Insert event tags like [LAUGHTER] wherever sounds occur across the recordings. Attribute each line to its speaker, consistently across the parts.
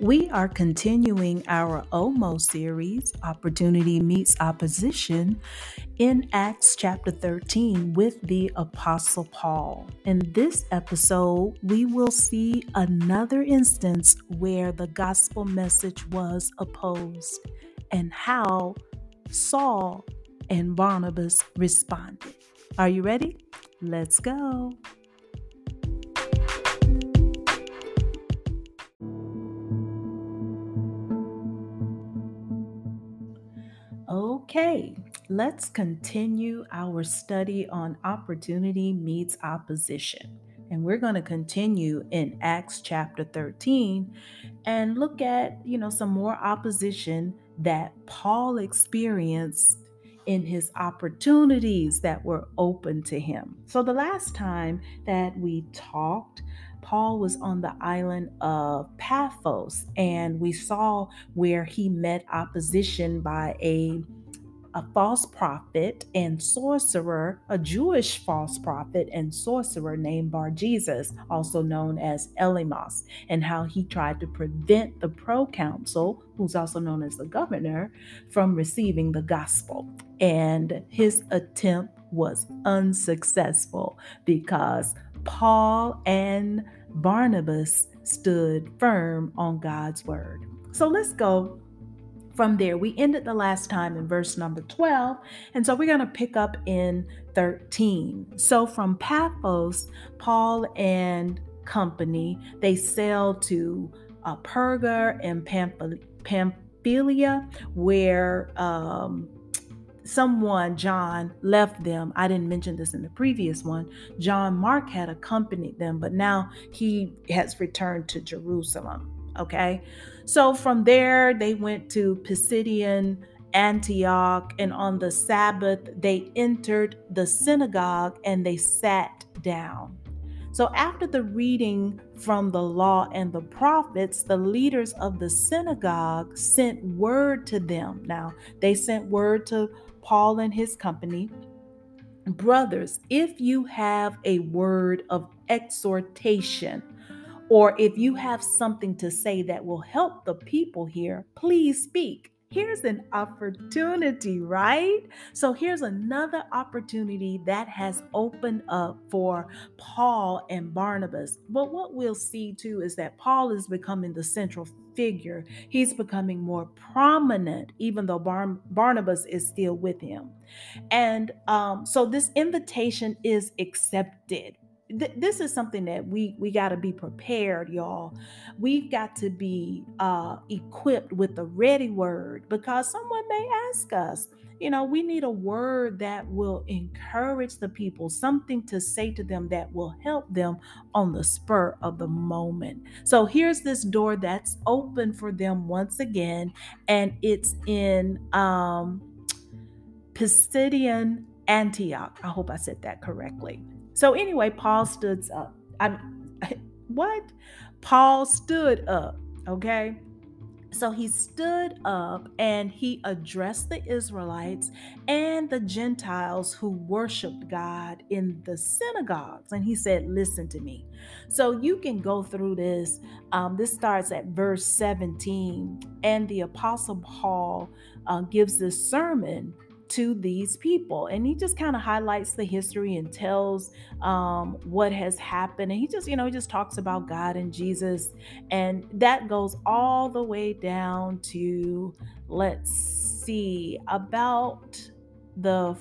Speaker 1: We are continuing our OMO series, Opportunity Meets Opposition, in Acts chapter 13 with the Apostle Paul. In this episode, we will see another instance where the gospel message was opposed and how Saul and Barnabas responded. Are you ready? Let's go. Okay, let's continue our study on opportunity meets opposition. And we're going to continue in Acts chapter 13 and look at, you know, some more opposition that Paul experienced in his opportunities that were open to him. So the last time that we talked, Paul was on the island of Paphos and we saw where he met opposition by a a false prophet and sorcerer, a Jewish false prophet and sorcerer named Bar Jesus, also known as Elymas, and how he tried to prevent the proconsul, who's also known as the governor, from receiving the gospel. And his attempt was unsuccessful because Paul and Barnabas stood firm on God's word. So let's go from there. We ended the last time in verse number 12, and so we're going to pick up in 13. So from Paphos, Paul and company, they sailed to uh, Perga and Pamphylia, where um, someone, John, left them. I didn't mention this in the previous one. John Mark had accompanied them, but now he has returned to Jerusalem. Okay. So from there, they went to Pisidian Antioch, and on the Sabbath, they entered the synagogue and they sat down. So, after the reading from the law and the prophets, the leaders of the synagogue sent word to them. Now, they sent word to Paul and his company Brothers, if you have a word of exhortation, or if you have something to say that will help the people here, please speak. Here's an opportunity, right? So here's another opportunity that has opened up for Paul and Barnabas. But what we'll see too is that Paul is becoming the central figure. He's becoming more prominent, even though Bar- Barnabas is still with him. And um, so this invitation is accepted th- this is something that we we got to be prepared y'all. We've got to be uh equipped with the ready word because someone may ask us you know we need a word that will encourage the people something to say to them that will help them on the spur of the moment. So here's this door that's open for them once again and it's in um pisidian antioch. I hope i said that correctly so anyway, Paul stood up. I'm [LAUGHS] what? Paul stood up, okay? So he stood up and he addressed the Israelites and the Gentiles who worshiped God in the synagogues. And he said, Listen to me. So you can go through this. Um, this starts at verse 17. And the Apostle Paul uh, gives this sermon to these people. And he just kind of highlights the history and tells um, what has happened. And he just, you know, he just talks about God and Jesus. And that goes all the way down to, let's see, about the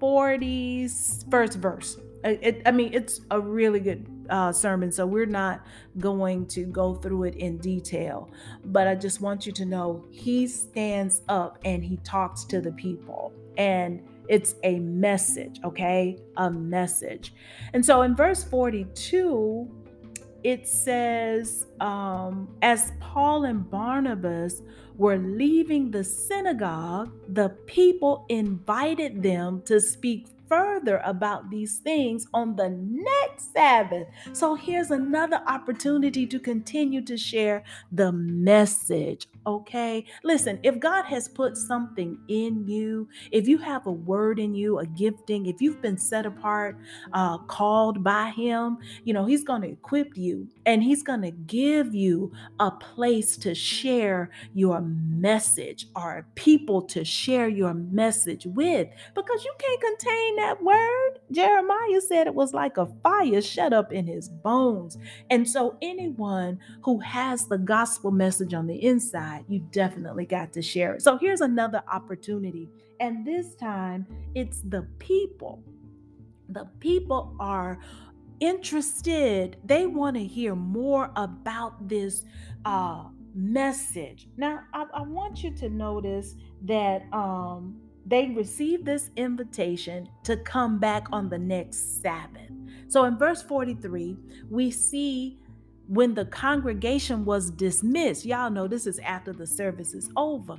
Speaker 1: 40s, first verse. It, I mean, it's a really good uh, sermon, so we're not going to go through it in detail. But I just want you to know he stands up and he talks to the people, and it's a message, okay? A message. And so in verse 42, it says, um, as Paul and Barnabas were leaving the synagogue, the people invited them to speak further about these things on the next Sabbath. So here's another opportunity to continue to share the message okay? Listen, if God has put something in you, if you have a word in you, a gifting, if you've been set apart, uh, called by Him, you know, He's going to equip you and He's going to give you a place to share your message or people to share your message with because you can't contain that word. Jeremiah said it was like a fire shut up in his bones. And so, anyone who has the gospel message on the inside, you definitely got to share it. So, here's another opportunity. And this time, it's the people. The people are interested, they want to hear more about this uh, message. Now, I, I want you to notice that um, they received this invitation to come back on the next Sabbath. So in verse 43, we see when the congregation was dismissed, y'all know this is after the service is over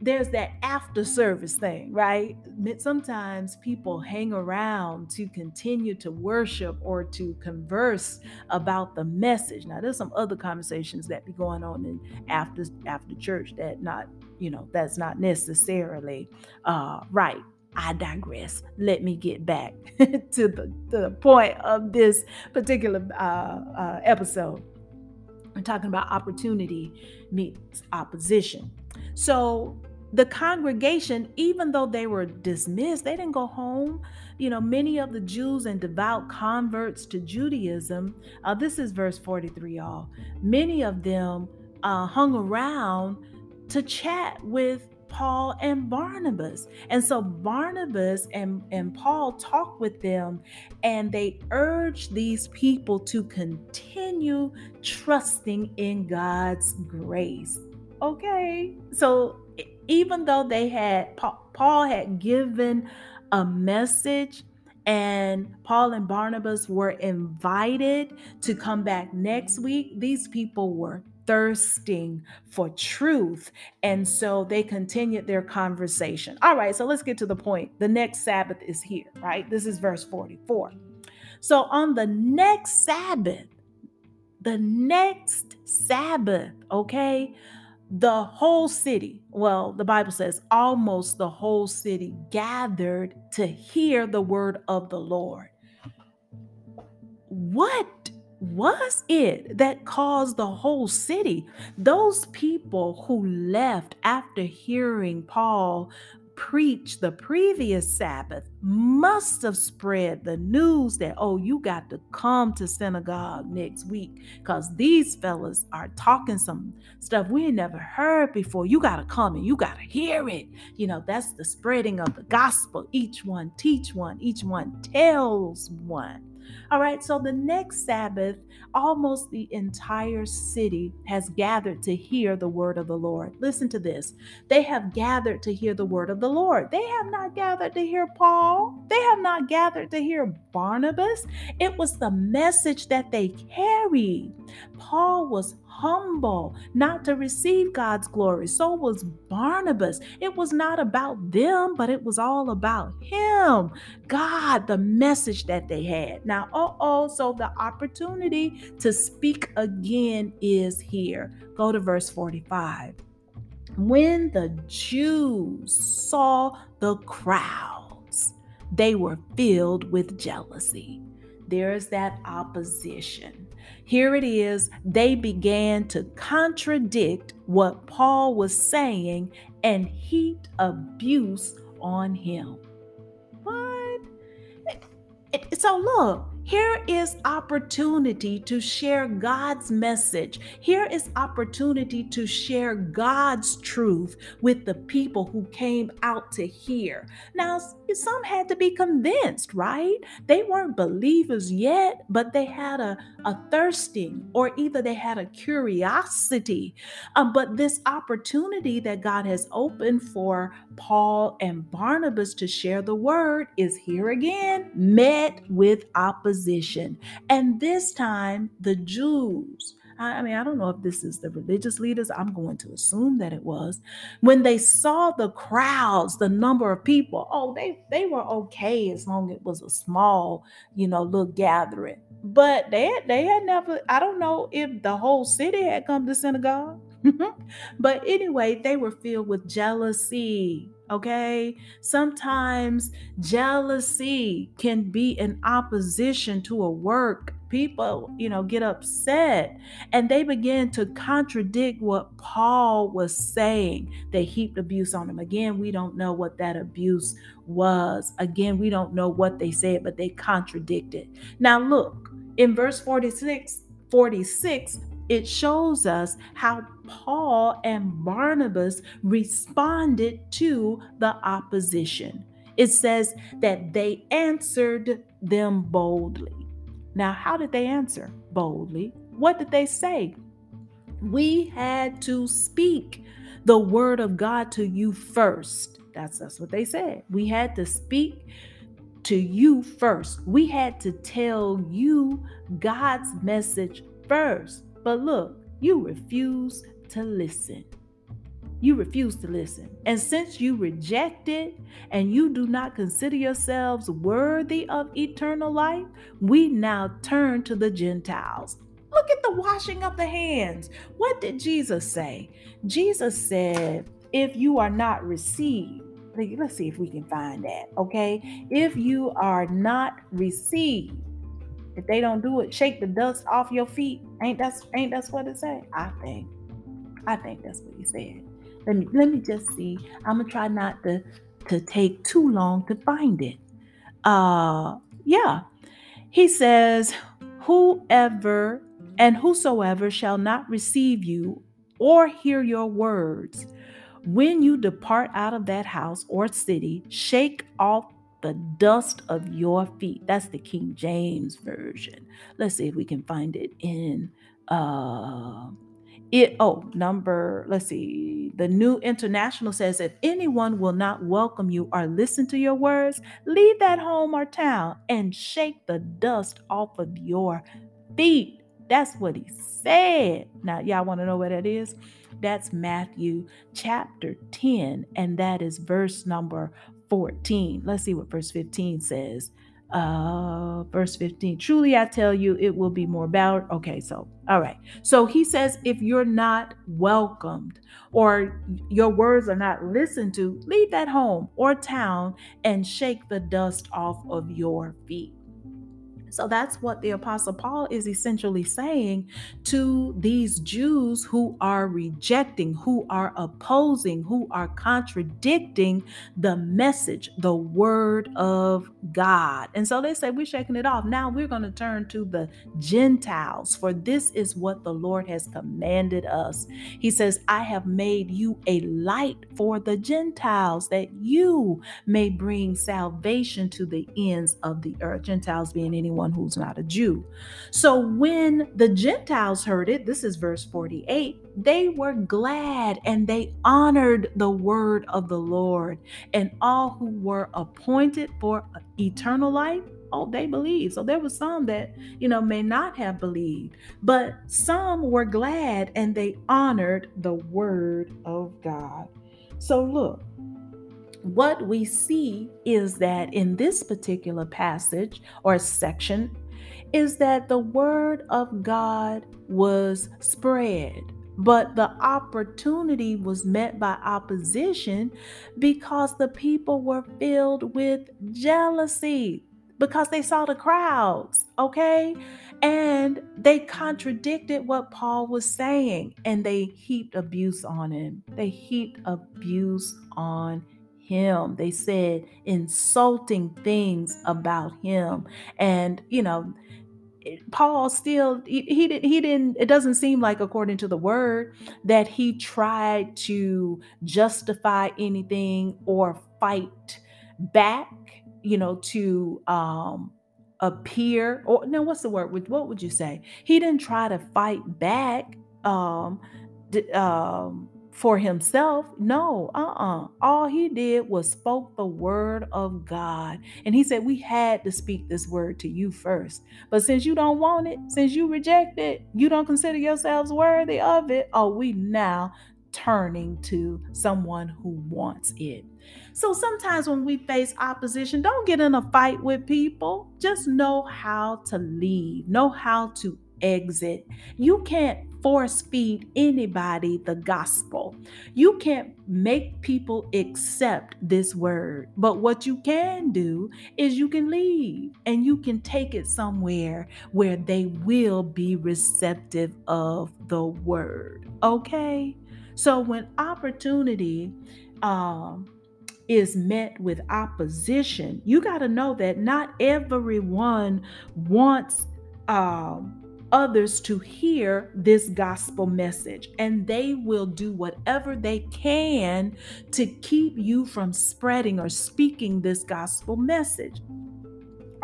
Speaker 1: there's that after service thing, right? Sometimes people hang around to continue to worship or to converse about the message. Now, there's some other conversations that be going on in after after church that not, you know, that's not necessarily uh, right. I digress. Let me get back [LAUGHS] to the, the point of this particular uh, uh, episode. We're talking about opportunity meets opposition. So the congregation, even though they were dismissed, they didn't go home. You know, many of the Jews and devout converts to Judaism, uh, this is verse 43, y'all. Many of them uh, hung around to chat with Paul and Barnabas. And so Barnabas and, and Paul talked with them and they urged these people to continue trusting in God's grace. Okay, so even though they had Paul had given a message and Paul and Barnabas were invited to come back next week, these people were thirsting for truth. And so they continued their conversation. All right, so let's get to the point. The next Sabbath is here, right? This is verse 44. So on the next Sabbath, the next Sabbath, okay, the whole city, well, the Bible says almost the whole city gathered to hear the word of the Lord. What was it that caused the whole city? Those people who left after hearing Paul preach the previous Sabbath must have spread the news that, oh, you got to come to synagogue next week because these fellas are talking some stuff we never heard before. You got to come and you got to hear it. You know, that's the spreading of the gospel. Each one teach one, each one tells one. All right, so the next Sabbath, almost the entire city has gathered to hear the word of the Lord. Listen to this. They have gathered to hear the word of the Lord. They have not gathered to hear Paul, they have not gathered to hear Barnabas. It was the message that they carried. Paul was humble not to receive God's glory. So was Barnabas. It was not about them, but it was all about him. God, the message that they had. Now, oh, oh, so the opportunity to speak again is here. Go to verse 45. When the Jews saw the crowds, they were filled with jealousy. There's that opposition. Here it is, they began to contradict what Paul was saying and heap abuse on him. What? So, look, here is opportunity to share God's message. Here is opportunity to share God's truth with the people who came out to hear. Now, some had to be convinced, right? They weren't believers yet, but they had a, a thirsting or either they had a curiosity. Um, but this opportunity that God has opened for Paul and Barnabas to share the word is here again, met with opposition opposition. And this time, the Jews, I mean, I don't know if this is the religious leaders. I'm going to assume that it was. When they saw the crowds, the number of people, oh, they they were okay as long as it was a small, you know, little gathering. But they they had never. I don't know if the whole city had come to synagogue. [LAUGHS] but anyway, they were filled with jealousy. Okay. Sometimes jealousy can be in opposition to a work. People, you know, get upset and they begin to contradict what Paul was saying. They heaped abuse on him. Again, we don't know what that abuse was. Again, we don't know what they said, but they contradicted. Now, look, in verse 46, 46, it shows us how Paul and Barnabas responded to the opposition. It says that they answered them boldly. Now, how did they answer boldly? What did they say? We had to speak the word of God to you first. That's, that's what they said. We had to speak to you first. We had to tell you God's message first. But look, you refuse to listen. You refuse to listen. And since you reject it and you do not consider yourselves worthy of eternal life, we now turn to the Gentiles. Look at the washing of the hands. What did Jesus say? Jesus said, If you are not received, let's see if we can find that, okay? If you are not received, if they don't do it, shake the dust off your feet. Ain't that's ain't that's what it say? I think. I think that's what he said. Let me let me just see. I'm gonna try not to to take too long to find it. Uh yeah. He says, Whoever and whosoever shall not receive you or hear your words, when you depart out of that house or city, shake off the dust of your feet. That's the King James version. Let's see if we can find it in uh it oh number let's see the new international says if anyone will not welcome you or listen to your words leave that home or town and shake the dust off of your feet that's what he said now y'all want to know what that is that's matthew chapter 10 and that is verse number 14. Let's see what verse 15 says. Uh, verse 15 Truly I tell you, it will be more about. Okay, so, all right. So he says, if you're not welcomed or your words are not listened to, leave that home or town and shake the dust off of your feet. So that's what the Apostle Paul is essentially saying to these Jews who are rejecting, who are opposing, who are contradicting the message, the word of God. And so they say, We're shaking it off. Now we're going to turn to the Gentiles, for this is what the Lord has commanded us. He says, I have made you a light for the Gentiles, that you may bring salvation to the ends of the earth. Gentiles being anyone anyone who's not a Jew. So when the Gentiles heard it, this is verse 48, they were glad and they honored the word of the Lord. And all who were appointed for eternal life oh they believed so there was some that you know may not have believed but some were glad and they honored the word of god so look what we see is that in this particular passage or section, is that the word of God was spread, but the opportunity was met by opposition because the people were filled with jealousy because they saw the crowds, okay? And they contradicted what Paul was saying and they heaped abuse on him. They heaped abuse on him. They said insulting things about him. And, you know, Paul still he, he did he didn't it doesn't seem like according to the word that he tried to justify anything or fight back, you know, to um appear or no what's the word what would you say? He didn't try to fight back um um for himself. No, uh-uh. All he did was spoke the word of God. And he said, We had to speak this word to you first. But since you don't want it, since you reject it, you don't consider yourselves worthy of it, are we now turning to someone who wants it? So sometimes when we face opposition, don't get in a fight with people. Just know how to leave, know how to exit. You can't force feed anybody the gospel. You can't make people accept this word. But what you can do is you can leave and you can take it somewhere where they will be receptive of the word. Okay? So when opportunity um is met with opposition, you got to know that not everyone wants um, others to hear this gospel message, and they will do whatever they can to keep you from spreading or speaking this gospel message.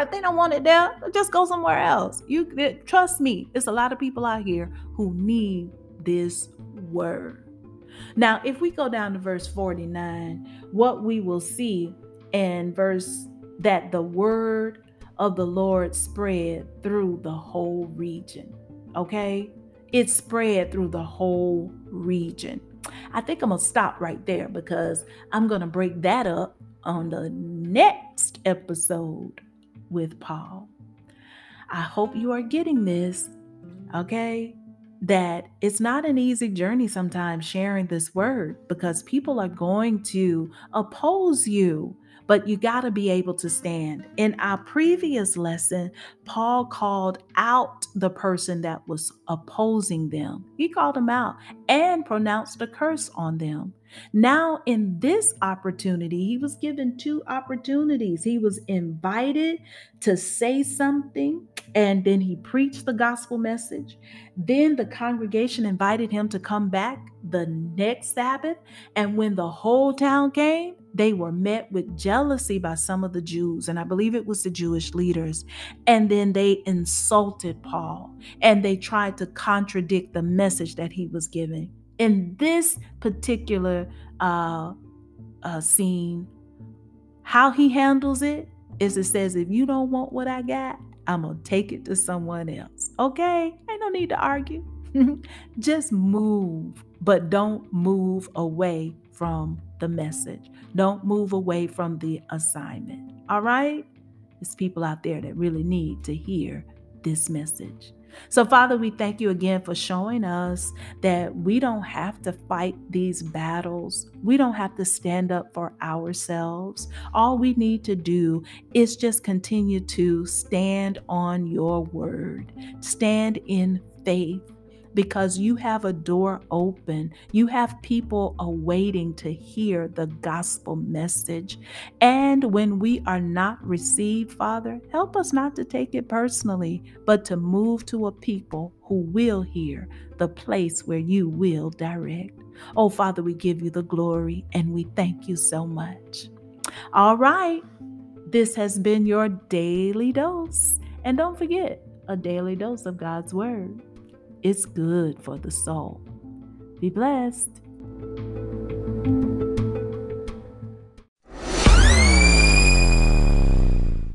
Speaker 1: If they don't want it there, just go somewhere else. You eh, trust me, there's a lot of people out here who need this word. Now, if we go down to verse 49, what we will see in verse that the word of the Lord spread through the whole region. Okay? It spread through the whole region. I think I'm going to stop right there because I'm going to break that up on the next episode with Paul. I hope you are getting this. Okay? that it's not an easy journey sometimes sharing this word because people are going to oppose you but you got to be able to stand. In our previous lesson, Paul called out the person that was opposing them. He called them out and pronounced a curse on them. Now, in this opportunity, he was given two opportunities. He was invited to say something, and then he preached the gospel message. Then the congregation invited him to come back the next Sabbath. And when the whole town came, they were met with jealousy by some of the Jews, and I believe it was the Jewish leaders. And then they insulted Paul and they tried to contradict the message that he was giving. In this particular uh, uh, scene, how he handles it is it says, if you don't want what I got, I'm going to take it to someone else. Okay? Ain't no need to argue. [LAUGHS] Just move, but don't move away from the message. Don't move away from the assignment. All right? There's people out there that really need to hear this message. So, Father, we thank you again for showing us that we don't have to fight these battles. We don't have to stand up for ourselves. All we need to do is just continue to stand on your word, stand in faith because you have a door open. You have people awaiting to hear the gospel message. And when we are not received, Father, help us not to take it personally, but to move to a people who will hear the place where you will direct. Oh, Father, we give you the glory and we thank you so much. All right. This has been your daily dose. And don't forget, a daily dose of God's Word. It's good for the soul. Be blessed.